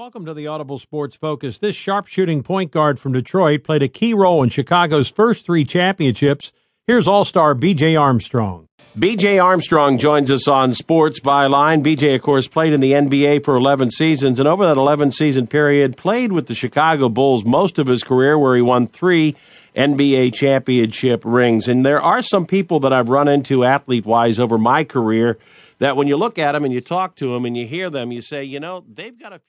Welcome to the Audible Sports Focus. This sharpshooting point guard from Detroit played a key role in Chicago's first three championships. Here's All Star BJ Armstrong. BJ Armstrong joins us on Sports Byline. BJ, of course, played in the NBA for 11 seasons, and over that 11 season period, played with the Chicago Bulls most of his career, where he won three NBA championship rings. And there are some people that I've run into athlete wise over my career that when you look at them and you talk to them and you hear them, you say, you know, they've got a few.